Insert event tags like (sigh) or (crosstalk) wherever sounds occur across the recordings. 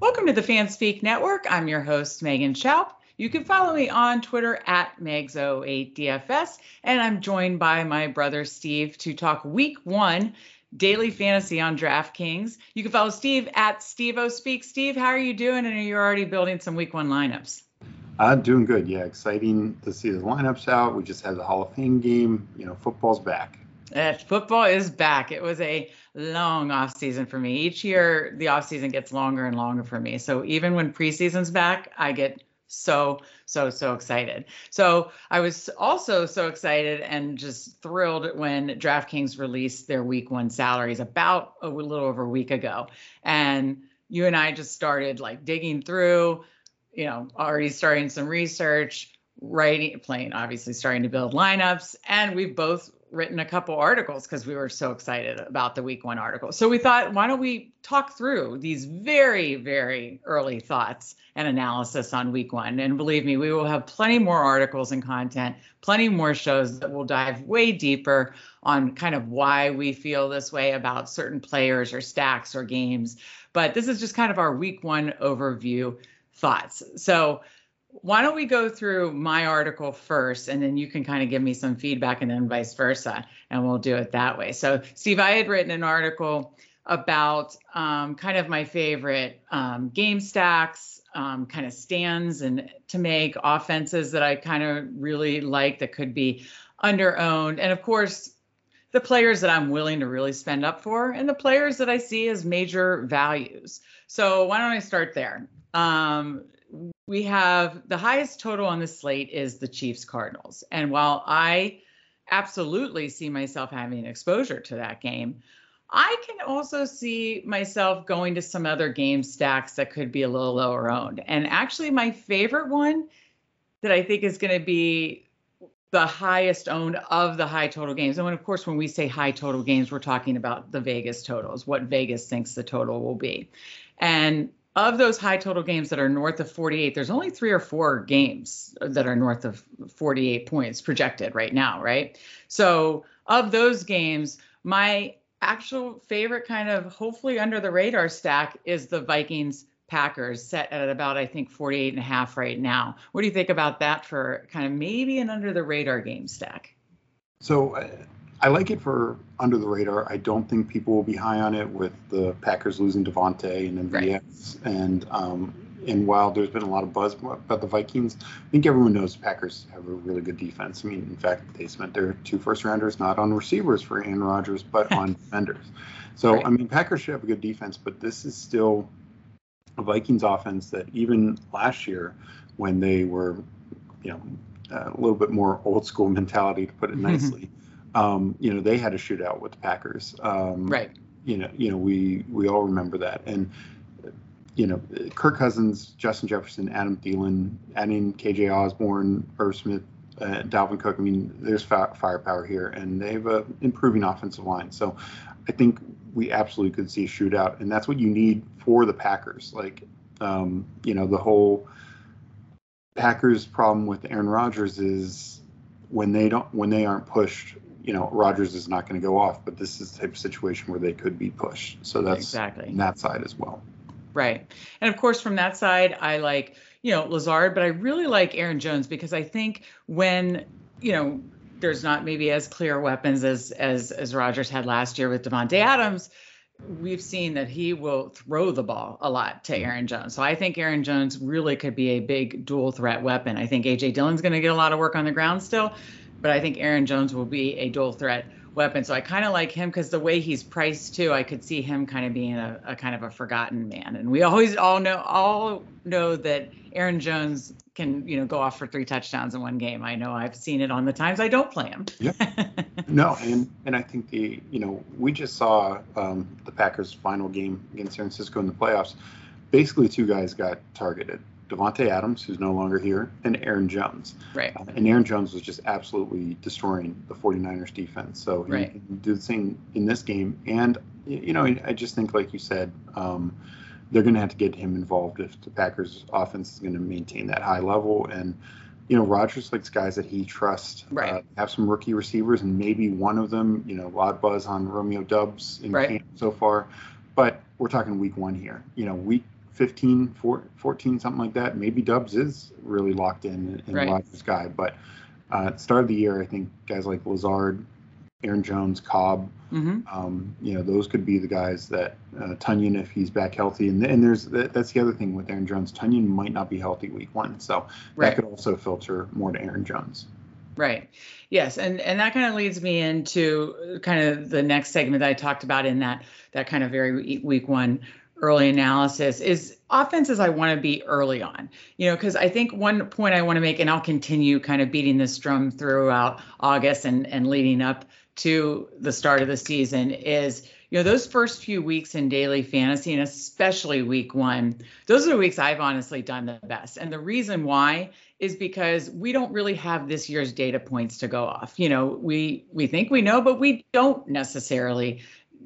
Welcome to the FanSpeak Network. I'm your host, Megan Schaup. You can follow me on Twitter at Megs08DFS, and I'm joined by my brother Steve to talk week one daily fantasy on DraftKings. You can follow Steve at SteveOSpeak. Steve, how are you doing? And are you already building some week one lineups? I'm doing good. Yeah, exciting to see the lineups out. We just had the Hall of Fame game. You know, football's back. Uh, football is back. It was a long off season for me. Each year, the off season gets longer and longer for me. So even when preseason's back, I get so so so excited. So I was also so excited and just thrilled when DraftKings released their week 1 salaries about a little over a week ago. And you and I just started like digging through, you know, already starting some research, writing, playing, obviously starting to build lineups, and we've both written a couple articles because we were so excited about the week one article. So we thought, why don't we talk through these very, very early thoughts and analysis on week one? And believe me, we will have plenty more articles and content, plenty more shows that will dive way deeper on kind of why we feel this way about certain players or stacks or games. But this is just kind of our week one overview thoughts. So why don't we go through my article first and then you can kind of give me some feedback and then vice versa and we'll do it that way. So steve i had written an article about um, kind of my favorite um, game stacks um, kind of stands and to make offenses that i kind of really like that could be under owned and of course the players that i'm willing to really spend up for and the players that i see as major values. So why don't i start there? Um, we have the highest total on the slate is the Chiefs Cardinals. And while I absolutely see myself having exposure to that game, I can also see myself going to some other game stacks that could be a little lower owned. And actually, my favorite one that I think is going to be the highest owned of the high total games. And when, of course, when we say high total games, we're talking about the Vegas totals, what Vegas thinks the total will be. And of those high total games that are north of 48, there's only three or four games that are north of 48 points projected right now, right? So, of those games, my actual favorite kind of hopefully under the radar stack is the Vikings Packers set at about, I think, 48 and a half right now. What do you think about that for kind of maybe an under the radar game stack? So, I like it for under the radar. I don't think people will be high on it with the Packers losing Davante and MVS. Right. And um, and while there's been a lot of buzz about the Vikings, I think everyone knows the Packers have a really good defense. I mean, in fact, they spent their two first rounders not on receivers for Aaron Rodgers, but (laughs) on defenders. So right. I mean, Packers should have a good defense, but this is still a Vikings offense that even last year, when they were, you know, a little bit more old school (laughs) mentality to put it nicely um, you know, they had a shootout with the Packers. Um, right. You know, you know, we we all remember that, and you know, Kirk Cousins, Justin Jefferson, Adam Thielen, adding KJ Osborn, Irv Smith, uh, Dalvin Cook. I mean, there's firepower here, and they have a improving offensive line. So, I think we absolutely could see a shootout, and that's what you need for the Packers. Like, um, you know, the whole Packers problem with Aaron Rodgers is when they don't when they aren't pushed you know, Rodgers is not going to go off, but this is the type of situation where they could be pushed. So that's exactly that side as well. Right. And of course, from that side, I like, you know, Lazard, but I really like Aaron Jones because I think when, you know, there's not maybe as clear weapons as as as Rodgers had last year with Davante Adams, we've seen that he will throw the ball a lot to mm-hmm. Aaron Jones. So I think Aaron Jones really could be a big dual threat weapon. I think AJ Dillon's going to get a lot of work on the ground still, but I think Aaron Jones will be a dual threat weapon. So I kind of like him because the way he's priced too, I could see him kind of being a, a, kind of a forgotten man. And we always all know all know that Aaron Jones can you know go off for three touchdowns in one game. I know I've seen it on the times I don't play him. yeah. (laughs) No, and and I think the you know we just saw um, the Packers' final game against San Francisco in the playoffs. Basically, two guys got targeted. Davante Adams, who's no longer here, and Aaron Jones. Right. Uh, and Aaron Jones was just absolutely destroying the 49ers defense. So he right. can do the same in this game. And, you know, I just think, like you said, um, they're going to have to get him involved if the Packers offense is going to maintain that high level. And, you know, Rodgers likes guys that he trusts. Right. Uh, have some rookie receivers, and maybe one of them, you know, a lot of buzz on Romeo Doubs in right. camp so far. But we're talking week one here. You know, week 15, 14, something like that. Maybe Doubs is really locked in in right. Rodgers guy. But uh, at the start of the year, I think guys like Lazard, Aaron Jones, Cobb, mm-hmm. um, you know, those could be the guys that uh, Tonyan, if he's back healthy, and and there's that's the other thing with Aaron Jones, Tonyan might not be healthy week one, so right. that could also filter more to Aaron Jones. Right. Yes, and and that kind of leads me into kind of the next segment that I talked about in that that kind of very week one early analysis is offenses I want to be early on. You know, because I think one point I want to make, and I'll continue kind of beating this drum throughout August and and leading up to the start of the season is you know those first few weeks in daily fantasy and especially week one those are the weeks i've honestly done the best and the reason why is because we don't really have this year's data points to go off you know we we think we know but we don't necessarily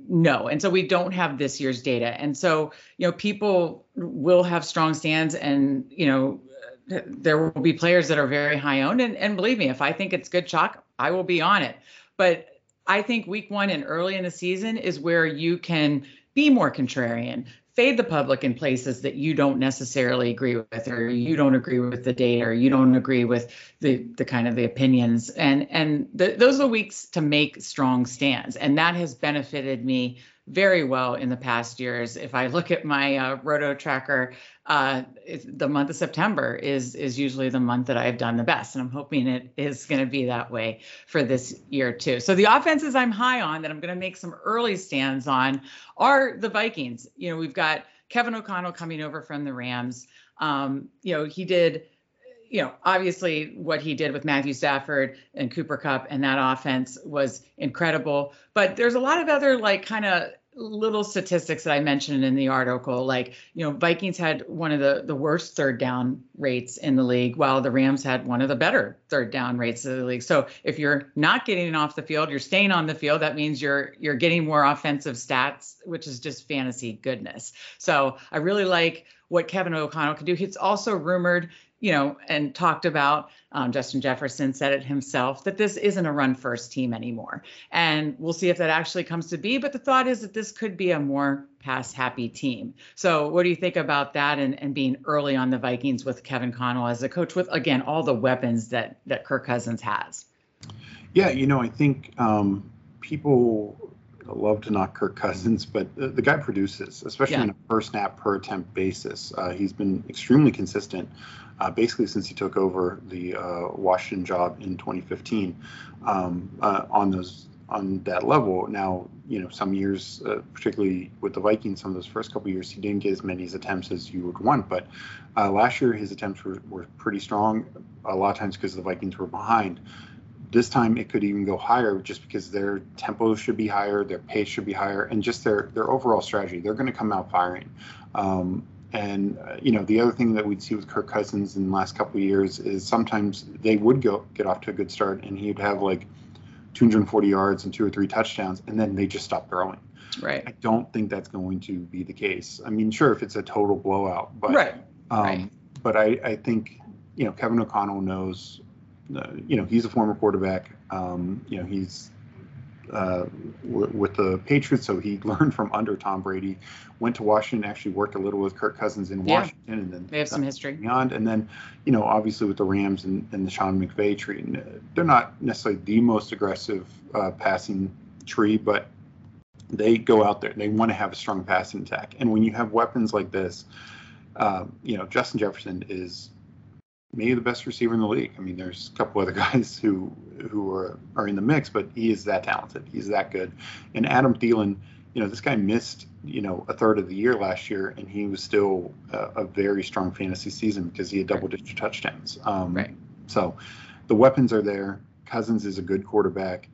know and so we don't have this year's data. And so you know people will have strong stands and you know there will be players that are very high owned. And, and believe me if i think it's good chalk i will be on it. But I think week one and early in the season is where you can be more contrarian, fade the public in places that you don't necessarily agree with or you don't agree with the data or you don't agree with the the kind of the opinions. And and the, those are weeks to make strong stands. And that has benefited me very well in the past years. If I look at my uh, roto tracker, uh, the month of September is is usually the month that I've done the best, and I'm hoping it is going to be that way for this year too. So the offenses I'm high on that I'm going to make some early stands on are the Vikings. You know, we've got Kevin O'Connell coming over from the Rams. Um, you know, he did you know, obviously what he did with Matthew Stafford and Cooper Kupp and that offense was incredible. But there's a lot of other like kind of little statistics that I mentioned in the article, like you know, Vikings had one of the the worst third down rates in the league, while the Rams had one of the better third down rates of the league. So if you're not getting off the field, you're staying on the field. That means you're you're getting more offensive stats, which is just fantasy goodness. So I really like what Kevin O'Connell can do. He's also rumored you know, and talked about, um, Justin Jefferson said it himself, that this isn't a run first team anymore. And we'll see if that actually comes to be. But the thought is that this could be a more pass happy team. So, what do you think about that and, and being early on the Vikings with Kevin Connell as a coach with, again, all the weapons that, that Kirk Cousins has? Yeah, you know, I think um, people love to knock Kirk Cousins, but the, the guy produces, especially yeah. on a per snap per attempt basis. Uh, he's been extremely consistent uh, basically since he took over the uh, Washington job in 2015 um, uh, on those on that level. Now, you know, some years, uh, particularly with the Vikings, some of those first couple years, he didn't get as many attempts as you would want. But uh, last year, his attempts were, were pretty strong. A lot of times because the Vikings were behind. This time, it could even go higher, just because their tempo should be higher, their pace should be higher, and just their their overall strategy. They're going to come out firing. Um, and uh, you know, the other thing that we'd see with Kirk Cousins in the last couple of years is sometimes they would go get off to a good start, and he'd have like 240 yards and two or three touchdowns, and then they just stop throwing. Right. I don't think that's going to be the case. I mean, sure, if it's a total blowout, but right. Um, right. But I, I think you know Kevin O'Connell knows. Uh, you know, he's a former quarterback. Um, you know, he's uh, with the Patriots, so he (laughs) learned from under Tom Brady. Went to Washington, actually worked a little with Kirk Cousins in yeah. Washington, and then they have some history beyond. And then, you know, obviously with the Rams and, and the Sean McVay tree, and they're not necessarily the most aggressive uh, passing tree, but they go out there. They want to have a strong passing attack, and when you have weapons like this, um, you know, Justin Jefferson is maybe the best receiver in the league. I mean, there's a couple other (laughs) guys who who are, are in the mix, but he is that talented. He's that good. And Adam Thielen, you know, this guy missed you know a third of the year last year, and he was still a, a very strong fantasy season because he had double digit touchdowns. Um, right. So the weapons are there. Cousins is a good quarterback,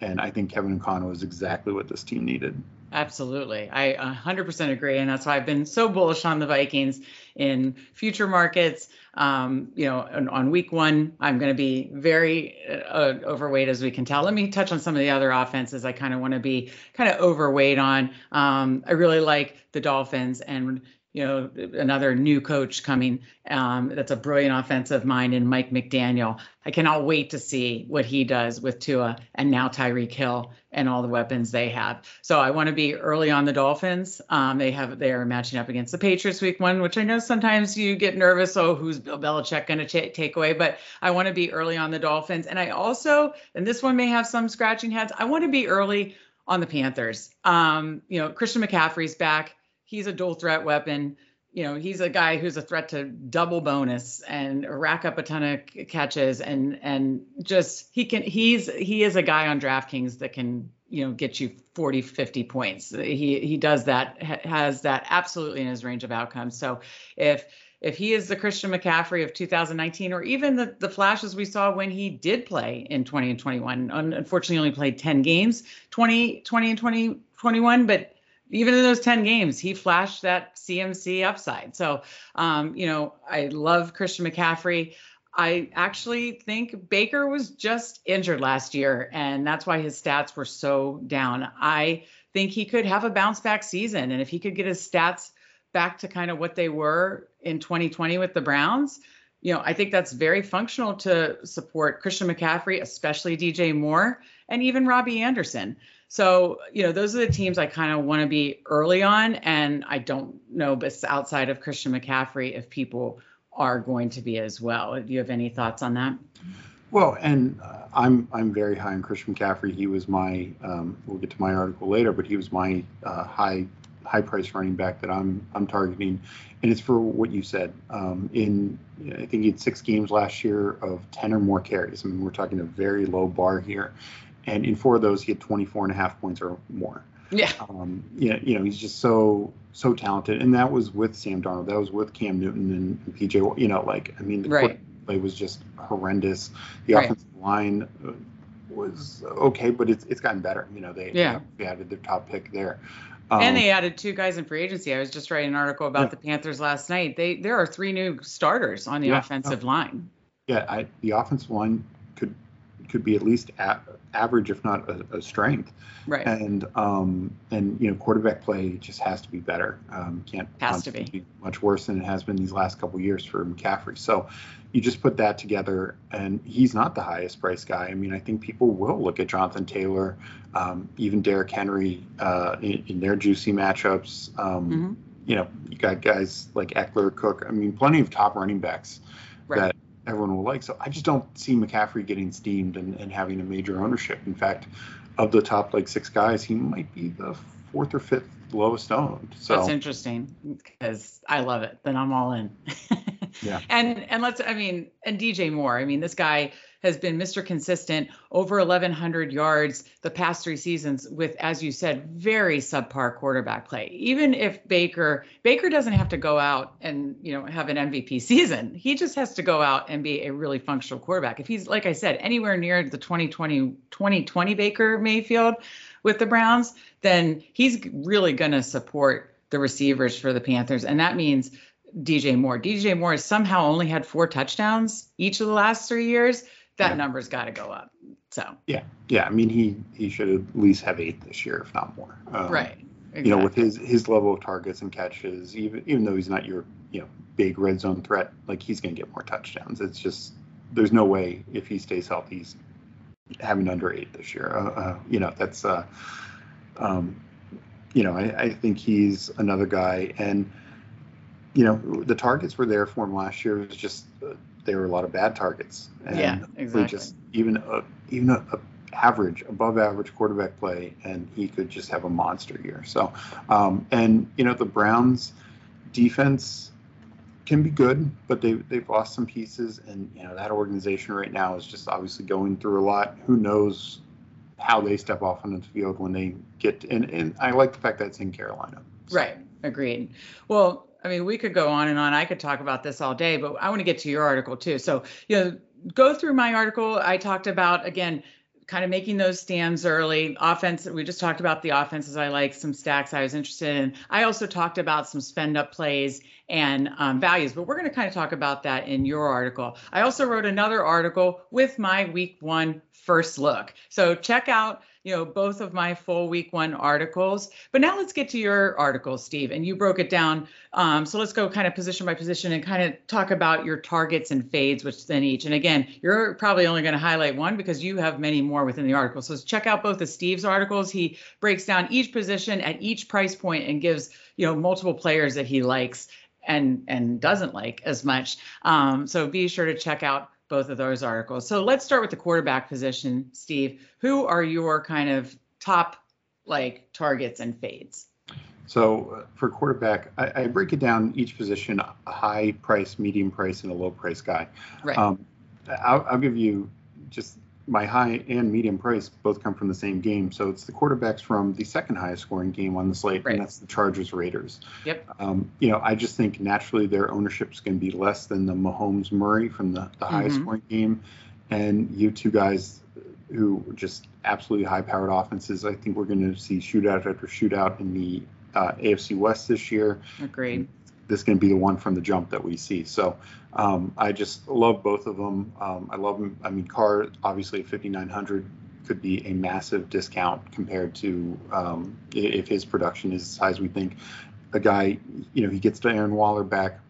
and I think Kevin O'Connell is exactly what this team needed. Absolutely. I 100% agree. And that's why I've been so bullish on the Vikings in future markets. Um, you know, on, on, week one, I'm going to be very uh, overweight, as we can tell. Let me touch on some of the other offenses I kind of want to be kind of overweight on. Um, I really like the Dolphins and you know, another new coach coming. Um, that's a brilliant offensive mind in Mike McDaniel. I cannot wait to see what he does with Tua and now Tyreek Hill and all the weapons they have. So I want to be early on the Dolphins. Um, they have they are matching up against the Patriots week one, which I know sometimes you get nervous. Oh, who's Bill Belichick going to take away? But I want to be early on the Dolphins, and I also, and this one may have some scratching heads. I want to be early on the Panthers. Um, you know, Christian McCaffrey's back. He's a dual threat weapon you know, he's a guy who's a threat to double bonus and rack up a ton of catches and and just he can he's he is a guy on DraftKings that can you know get you 40 50 points. He he does that has that absolutely in his range of outcomes. So if if he is the Christian McCaffrey of 2019, or even the, the flashes we saw when he did play in 20 and 21, unfortunately only played 10 games, 20, 20 and 20, 21, but even in those 10 games, he flashed that CMC upside. So, um, you know, I love Christian McCaffrey. I actually think Baker was just injured last year, and that's why his stats were so down. I think he could have a bounce back season. And if he could get his stats back to kind of what they were in 2020 with the Browns, you know, I think that's very functional to support Christian McCaffrey, especially DJ Moore, and even Robbie Anderson. So, you know, those are the teams I kind of want to be early on. And I don't know, but outside of Christian McCaffrey, if people are going to be as well. Do you have any thoughts on that? Well, and uh, I'm I'm very high on Christian McCaffrey. He was my um, we'll get to my article later, but he was my uh, high high price running back that I'm I'm targeting, and it's for what you said. Um, in I think he had six games last year of 10 or more carries. I mean, we're talking a very low bar here, and in four of those he had 24 and a half points or more. Yeah. Um, yeah, you know, he's just so so talented, and that was with Sam Darnold. That was with Cam Newton and, and PJ. You know, like I mean, the right. play was just horrendous. The right. offensive line uh, was okay, but it's it's gotten better. You know, they yeah. they added their top pick there. Um, and they added two guys in free agency. I was just writing an article about yeah. the Panthers last night. They there are three new starters on the yeah. offensive line. Yeah, I, the offensive line could could be at least a, average, if not a, a, strength. Right. And um, and you know, quarterback play just has to be better. Um, can't has to be. be. much worse than it has been these last couple years for McCaffrey. So you just put that together, and he's not the highest price guy. I mean, I think people will look at Jonathan Taylor, um, even Derrick Henry uh, in, in, their juicy matchups. Um, mm-hmm. You know, you got guys like Ekeler, Cook. I mean, plenty of top running backs right. that everyone will like. So I just don't see McCaffrey getting steamed and, and having a major ownership. In fact, of the top like six guys, he might be the fourth or fifth lowest owned. So that's interesting because I love it. Then I'm all in. yeah. (laughs) And and let's I mean and DJ Moore. I mean this guy has been Mr. Consistent, over 1,100 yards the past three seasons with, as you said, very subpar quarterback play. Even if Baker Baker doesn't have to go out and you know have an MVP (laughs) season, he just has to go out and be a really functional quarterback. If he's like I said, anywhere near the 2020 2020 Baker Mayfield with the Browns, then he's really going to support the receivers for the Panthers, and that means DJ Moore. DJ Moore has somehow only had four touchdowns each of the last three years that yeah. number's got to go up. So yeah, yeah. I mean, he he should at least have eight this year, if not more. Um, right. Exactly. You know, with his his level of targets and catches, even even though he's not your you know big red zone threat, like he's going to get more touchdowns. It's just there's no way if he stays healthy, he's having under eight this year. Uh, uh, you know, that's uh, um, you know, I, I think he's another guy and you know the targets were there for him last year. It was just uh, there were a lot of bad targets. And yeah, exactly. Just even a, even a, a, average, above average quarterback play, and he could just have a monster year. So, um, and you know the Browns defense can be good, but they they've lost some pieces, and you know that organization right now is just obviously going through a lot. Who knows how they step off on the field when they get to, and and I like the fact that it's in Carolina. So. Right. Agreed. Well, I mean, we could go on and on. I could talk about this all day, but I want to get to your article too. So, you know, go through my article. I talked about again, kind of making those stands early. Offense, we just talked about the offenses I like, some stacks I was interested in. I also talked about some spend up plays and um, values, but we're going to kind of talk about that in your article. I also wrote another article with my week one first look. So check out you know, both of my full week one articles. But now let's get to your article, Steve. And you broke it down. Um, so let's go kind of position by position and kind of talk about your targets and fades within each. And again, you're probably only going to highlight one because you have many more within the article. So check out both of Steve's articles. He breaks down each position at each price point and gives, you know, multiple players that he likes and and doesn't like as much. Um, so be sure to check out both of those articles. So let's start with the quarterback position, Steve. Who are your kind of top like targets and fades? So uh, for quarterback, I, I, break it down each position: a high price, medium price, and a low price guy. Right. Um, I'll, I'll, give you just my high and medium price both come from the same game. So it's the quarterbacks from the second highest scoring game on the slate, right. and that's the Chargers Raiders. Yep. Um, you know, I just think naturally their ownership is going to be less than the Mahomes Murray from the, the mm-hmm. highest scoring game. And you two guys who just absolutely high powered offenses, I think we're going to see shootout after shootout in the uh, AFC West this year. Agreed this is going to be the one from the jump that we see. So um, I just love both of them. Um, I love them. I mean, Carr obviously 5,900 could be a massive discount compared to um, if his production is as high as we think. A guy, you know, he gets to Darren Waller back,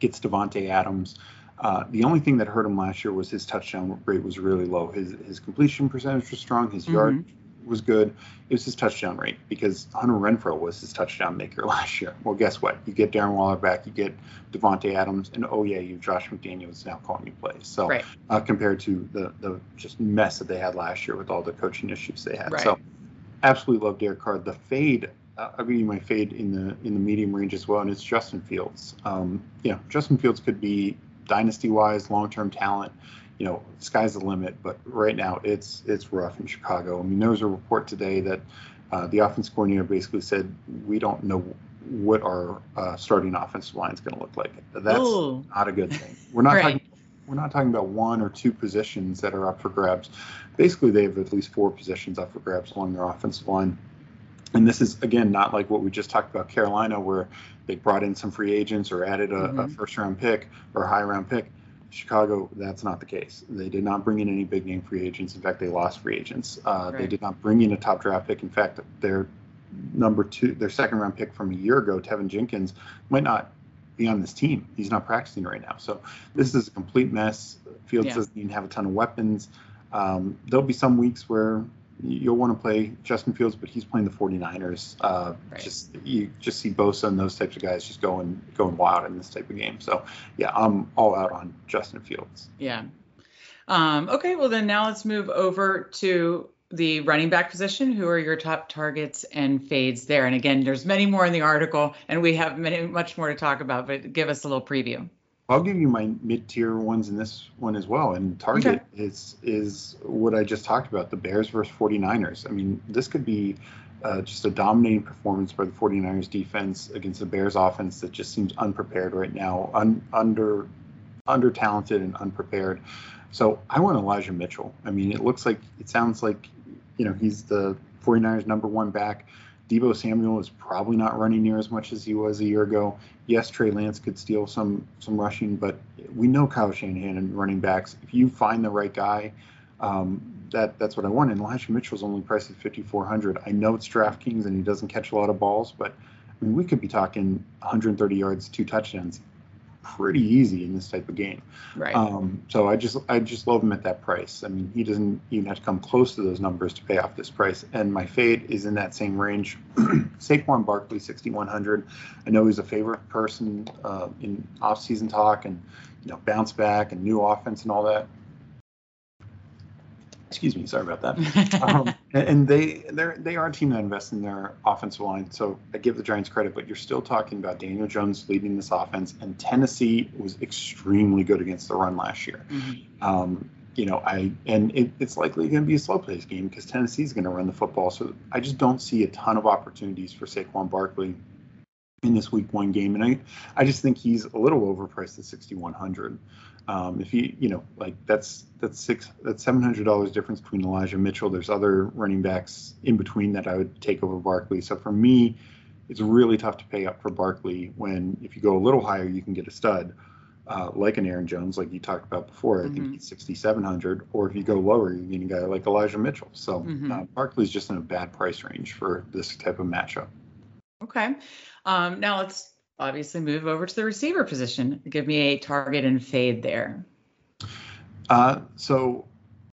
gets Davante Adams. Uh, the only thing that hurt him last year was his touchdown rate was really low. His his completion percentage was strong. His mm-hmm. yard was good. It was his touchdown rate because Hunter Renfrow was his touchdown maker (laughs) last year. Well, guess what? You get Darren Waller back, you get Davante Adams, and oh yeah, you have Josh McDaniels now calling you plays. So right. uh, compared to the the just mess that they had last year with all the coaching issues they had. Right. So absolutely love Derek Carr. The fade. Uh, I'll give you my fade in the in the medium range as well, and it's Justin Fields. Um, you know, Justin Fields could be dynasty wise, long term talent you know, sky's the limit. But right now, it's it's rough in Chicago. I mean, there was a report today that uh, the offense coordinator basically said we don't know what our uh, starting offensive line is going to look like. That's Ooh. not a good thing. We're not right. talking. We're not talking about one or two positions that are up for grabs. Basically, they have at least four positions up for grabs along their offensive line. And this is again not like what we just talked about Carolina, where they brought in some free agents or added a, mm-hmm. a first round pick or a high round pick Chicago, that's not the case. They did not bring in any big name free agents. In fact, they lost free agents. Uh, right. They did not bring in a top draft pick. In fact, their number two, their second round pick from a year ago, Teven Jenkins, might not be on this team. He's not practicing right now. So this is a complete mess. Fields yeah. doesn't even have a ton of weapons. Um, there'll be some weeks where you'll want to play Justin Fields, but he's playing the 49ers. Uh, right. Just you just see Bosa and those types of guys just going going wild in this type of game. So yeah, I'm all out on Justin Fields. Yeah. Um, okay, well then now let's move over to the running back position. Who are your top targets and fades there? And again, there's many more in the article, and we have many much more to talk about. But give us a little preview. I'll give you my mid-tier ones in this one as well. And target okay. is is what I just talked about, the Bears versus 49ers. I mean, this could be uh, just a dominating performance by the 49ers defense against the Bears offense that just seems unprepared right now, un, under under talented and unprepared. So I want Elijah Mitchell. I mean, it looks like it sounds like you know he's the 49ers number one back. Deebo Samuel is probably not running near as much as he was a year ago. Yes, Trey Lance could steal some some rushing, but we know Kyle Shanahan and running backs. If you find the right guy, um, that that's what I want. And Elijah Mitchell's only priced at 5,400. I know it's DraftKings and he doesn't catch a lot of balls, but I mean we could be talking 130 yards, two touchdowns pretty easy in this type of game. Right. Um, so I just I just love him at that price. I mean, he doesn't even have to come close to those numbers to pay off this price. And my fade is in that same range. (clears throat) Saquon Barkley, 6100. I know he's a favorite person uh, in off-season talk and you know bounce back and new offense and all that. Excuse me, sorry about that. (laughs) um, and they they they are a team that invests in their offensive line, so I give the Giants credit. But you're still talking about Daniel Jones leading this offense, and Tennessee was extremely good against the run last year. Mm-hmm. Um, you know, I and it, it's likely going to be a slow pace game because Tennessee's going to run the football. So I just don't see a ton of opportunities for Saquon Barkley in this Week One game, and I I just think he's a little overpriced at 6,100. Um, if you you know like that's that's six that's seven hundred dollars difference between Elijah Mitchell. There's other running backs in between that I would take over Barkley. So for me, it's really tough to pay up for Barkley when if you go a little higher you can get a stud. uh, like an Aaron Jones, like you talked about before. I Mhm. think he's 6,700. Or if you go lower, you're getting a guy like Elijah Mitchell. So Mhm. uh, Barkley's just in a bad price range for this type of matchup. Okay. Um, now let's obviously move over to the receiver position. Give me a target and fade there. Uh, so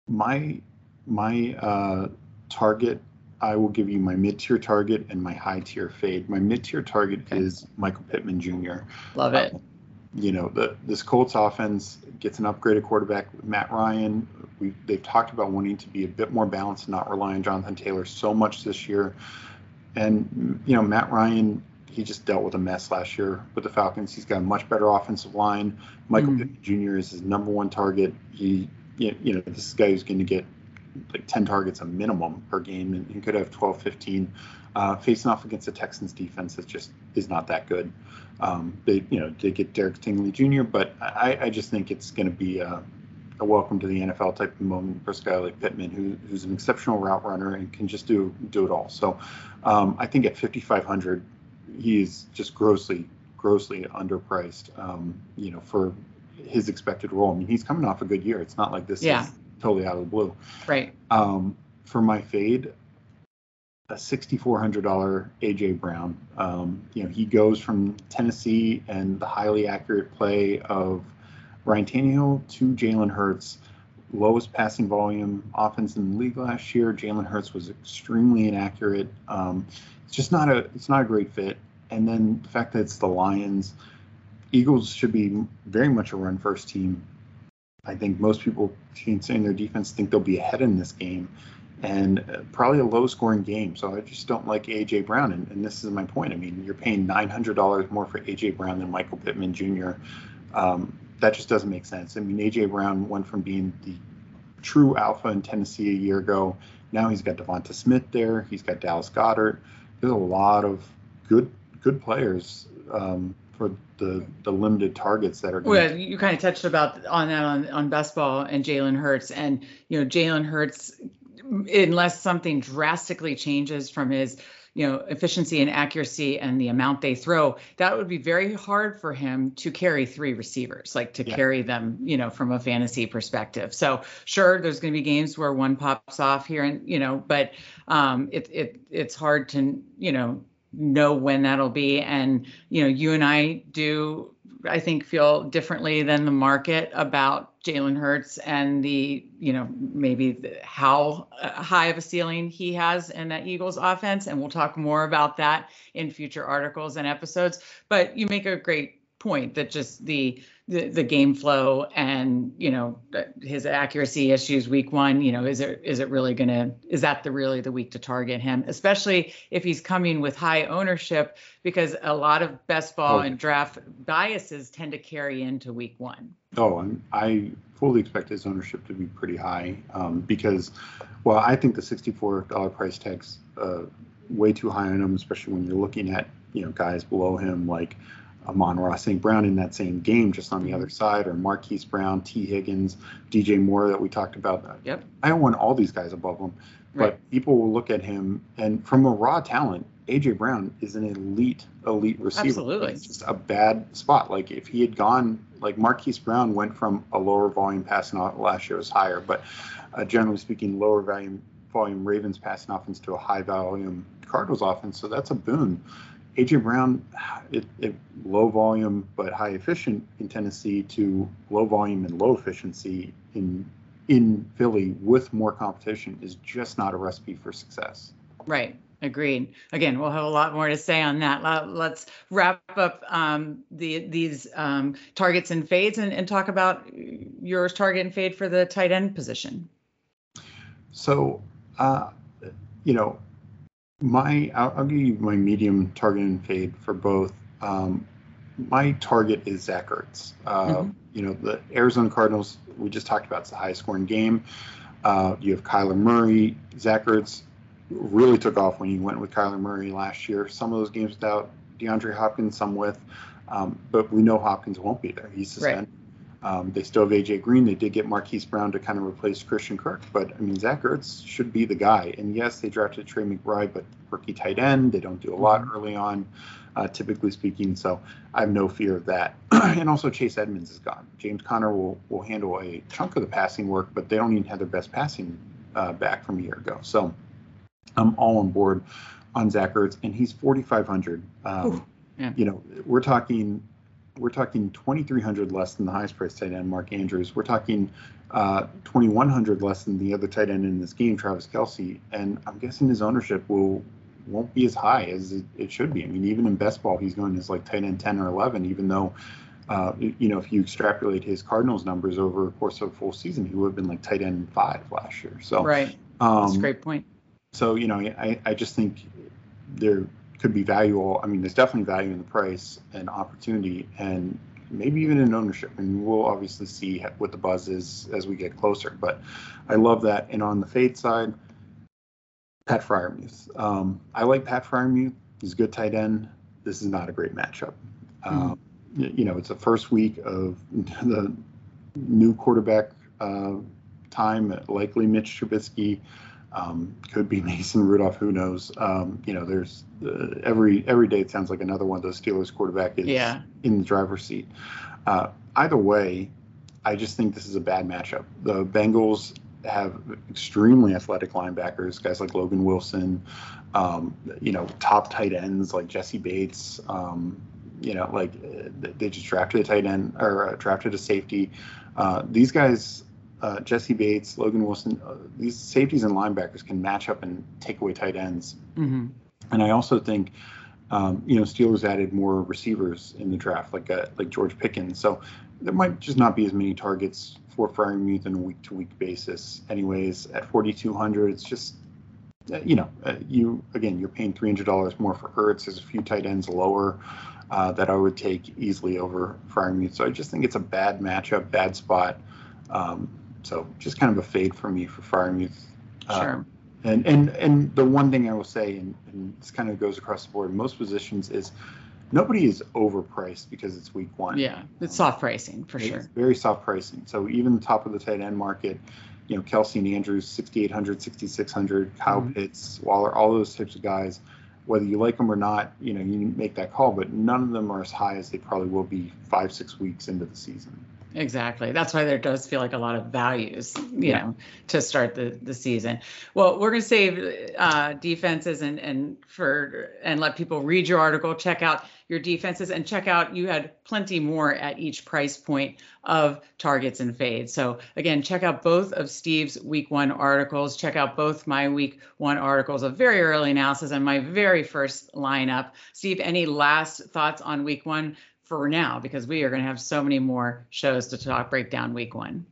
my my uh, target, I will give you my mid tier target and my high tier fade. My mid tier target Okay. is Michael Pittman Jr. Love it. Um, you know, the this Colts offense gets an upgraded quarterback Matt Ryan. We they've talked about wanting to be a bit more balanced and not rely on Jonathan Taylor so much this year. And you know, Matt Ryan, he just dealt with a mess last year with the Falcons. He's got a much better offensive line. Michael Mhm. Pittman Jr. is his number one target. He, you know, this is a guy who's going to get like 10 targets a minimum per game, and he could have 12, 15. Uh, facing off against the Texans defense that just is not that good. Um, they, you know, they get Derek Stingley Jr., but I, I just think it's going to be a, a welcome to the NFL type of moment for a guy like Pittman, who, who's an exceptional route runner and can just do do it all. So um, I think at 5,500, he is just grossly, grossly underpriced. Um, you know, for his expected role. I mean, he's coming off a good year. It's not like this Yeah. is totally out of the blue. Right. Um, for my fade, a $6,400 AJ Brown. Um, you know, he goes from Tennessee and the highly accurate play of Ryan Tannehill to Jalen Hurts. Lowest passing volume offense in the league last year. Jalen Hurts was extremely inaccurate. Um, it's just not a it's not a great fit. And then the fact that it's the Lions, Eagles should be very much a run first team. I think most people considering their defense think they'll be ahead in this game and uh, probably a low scoring game. So I just don't like AJ Brown. And, and this is my point. I mean, you're paying $900 more for AJ Brown than Michael Pittman Jr. Um, that just doesn't make sense. I mean, AJ Brown went from being the true alpha in Tennessee a year ago. Now he's got Devonta Smith there. He's got Dallas Goedert. There's a lot of good good players um, for the the limited targets that are. gonna- Well, you kind of touched about on that on, on best ball and Jalen Hurts, and you know Jalen Hurts, unless something drastically changes from his you know efficiency and accuracy and the amount they throw, that would be very hard for him to carry three receivers, like to Yeah. carry them, you know, from a fantasy perspective. So sure, there's going to be games where one pops off here, and you know, but um, it it it's hard to you know know when that'll be. And you know you and i do i think feel differently than the market about jalen hurts and the you know maybe the, how uh, high of a ceiling he has in that eagles offense. And we'll talk more about that in future articles and episodes. But you make a great point that just the the, the game flow and you know his accuracy issues week one you know is it is it really gonna is that the really the week to target him especially if he's coming with high ownership because a lot of best ball Oh. and draft biases tend to carry into week one Oh, and I fully expect his ownership to be pretty high um, because, well, I think the sixty-four dollar price tag's uh, way too high on him, especially when you're looking at you know guys below him like Amon-Ra St. Brown in that same game, just on the other side, or Marquise Brown, Tee Higgins, DJ Moore that we talked about. Yep. I don't want all these guys above him, but Right. people will look at him and from a raw talent, AJ Brown is an elite, elite receiver. Absolutely. It's just a bad spot. Like if he had gone, like Marquise Brown went from a lower volume passing off last year was higher, but uh, generally speaking, lower volume volume Ravens passing offense to a high volume Cardinals offense. So that's a boon. AJ Brown, it, it low volume but high efficient in Tennessee to low volume and low efficiency in in Philly with more competition is just not a recipe for success. Right. Agreed. Again, we'll have a lot more to say on that. Let- Let's wrap up um, the these um, targets and fades and, and talk about your target and fade for the tight end position. So, uh, you know, my I'll, I'll give you my medium target and fade for both. Um, my target is Zach Ertz. Uh, Mhm. You know, the Arizona Cardinals we just talked about. It's the highest scoring game. Uh, you have Kyler Murray. Zach Ertz really took off when he went with Kyler Murray last year. Some of those games without DeAndre Hopkins, some with, um, but we know Hopkins won't be there. He's suspended. Um, they still have AJ Green. They did get Marquise Brown to kind of replace Christian Kirk, but I mean Zach Ertz should be the guy. And yes, they drafted Trey McBride, but rookie tight end. They don't do a lot early on. uh, typically speaking. So I have no fear of that. (clears throat) and also Chase Edmonds is gone. James Conner will will handle a chunk of the passing work, but they don't even have their best passing uh, back from a year ago. So I'm all on board on Zach Ertz, and he's 4,500. Um, yeah. You know, we're talking we're talking 2,300 less than the highest priced tight end, Mark Andrews. We're talking uh, 2,100 less than the other tight end in this game, Travis Kelce. And I'm guessing his ownership will won't be as high as it, it should be. I mean, even in best ball, he's going as like tight end 10 or 11, even though. Uh, you know, if you extrapolate his Cardinals numbers over a course of a full season, he would have been like tight end five last year. So, right, um, that's a great point. So, you know, I, I just think there could be value. I mean, there's definitely value in the price and opportunity, and maybe even in ownership. And we'll obviously see what the buzz is as we get closer. But I love that. And on the fade side, Pat Freiermuth. Um, I like Pat Freiermuth. He's a good tight end. This is not a great matchup. Mm. Um, you know, it's the first week of (laughs) the new quarterback uh, time. Likely Mitch Trubisky. Um, could be (laughs) Mason Rudolph. Who knows? Um, you know, there's uh, every every day it sounds like another one of those Steelers quarterback is yeah. in the driver's seat. Uh, either way, I just think this is a bad matchup. The Bengals have extremely athletic linebackers, guys like Logan Wilson, um, you know, top tight ends like Jessie Bates. Um, you know, like they just drafted a tight end or uh, drafted a safety. Uh, these guys uh, Jessie Bates, Logan Wilson, uh, these safeties and linebackers can match up and take away tight ends. Mm-hmm. And I also think, um, you know, Steelers added more receivers in the draft, like uh, like George Pickens. So there might just not be as many targets for Freiermuth on a week to week basis. Anyways, at 4,200, it's just, uh, you know, uh, you again, you're paying $300 more for Ertz. There's a few tight ends lower. Uh, that I would take easily over Freiermuth. So I just think it's a bad matchup, bad spot. Um, so just kind of a fade for me for Freiermuth. Youth. sure. And and and the one thing I will say, and, and this kind of goes across the board most positions, is nobody is overpriced because it's week one. Yeah, it's soft pricing for it's sure. Very soft pricing. So even the top of the tight end market, you know, Kelce and Andrews, 6,800, 6,600, Kyle mm-hmm. Pitts, Waller, all those types of guys. Whether you like them or not, you know, you make that call, but none of them are as high as they probably will be five, six weeks into the season. Exactly. That's why there does feel like a lot of values, you yeah. know, to start the, the season. Well, we're going to save uh, defenses and and for and let people read your article, check out your defenses, and check out you had plenty more at each price point of targets and fades. So again, check out both of Steve's week one articles. Check out both my week one articles of very early analysis and my very first lineup. Steve, any last thoughts on week one? For now because we are going to have so many more shows to talk break down week one.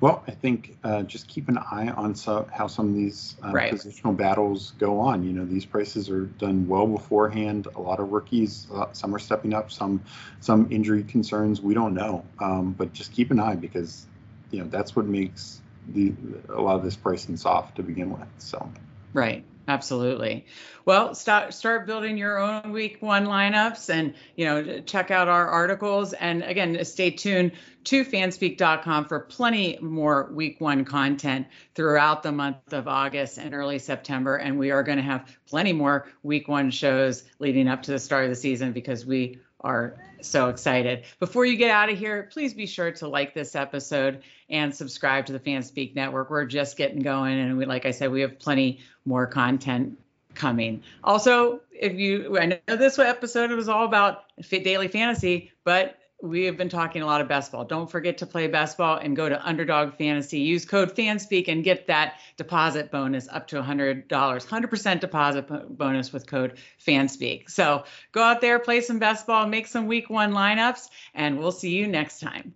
Well, I think uh, just keep an eye on so, how some of these uh, right. positional battles go on. You know, these prices are done well beforehand. A lot of rookies, uh, some are stepping up, some some injury concerns. We don't know, um, but just keep an eye because you know that's what makes the a lot of this pricing soft to begin with. So. Right. Absolutely. Well, start start building your own week one lineups, and you know check out our articles. And again, stay tuned to fanspeak.com for plenty more week one content throughout the month of August and early September. And we are going to have plenty more week one shows leading up to the start of the season because we are so excited. Before you get out of here, please be sure to like this episode and subscribe to the Fanspeak Network. We're just getting going, and we, like I said, we have plenty more content coming. Also, if you, I know this episode was all about daily fantasy, but we have been talking a lot of best ball. Don't forget to play best ball and go to Underdog Fantasy. Use code FANSPEAK and get that deposit bonus up to $100. 100% deposit bonus with code FANSPEAK. So go out there, play some best ball, make some week one lineups, and we'll see you next time.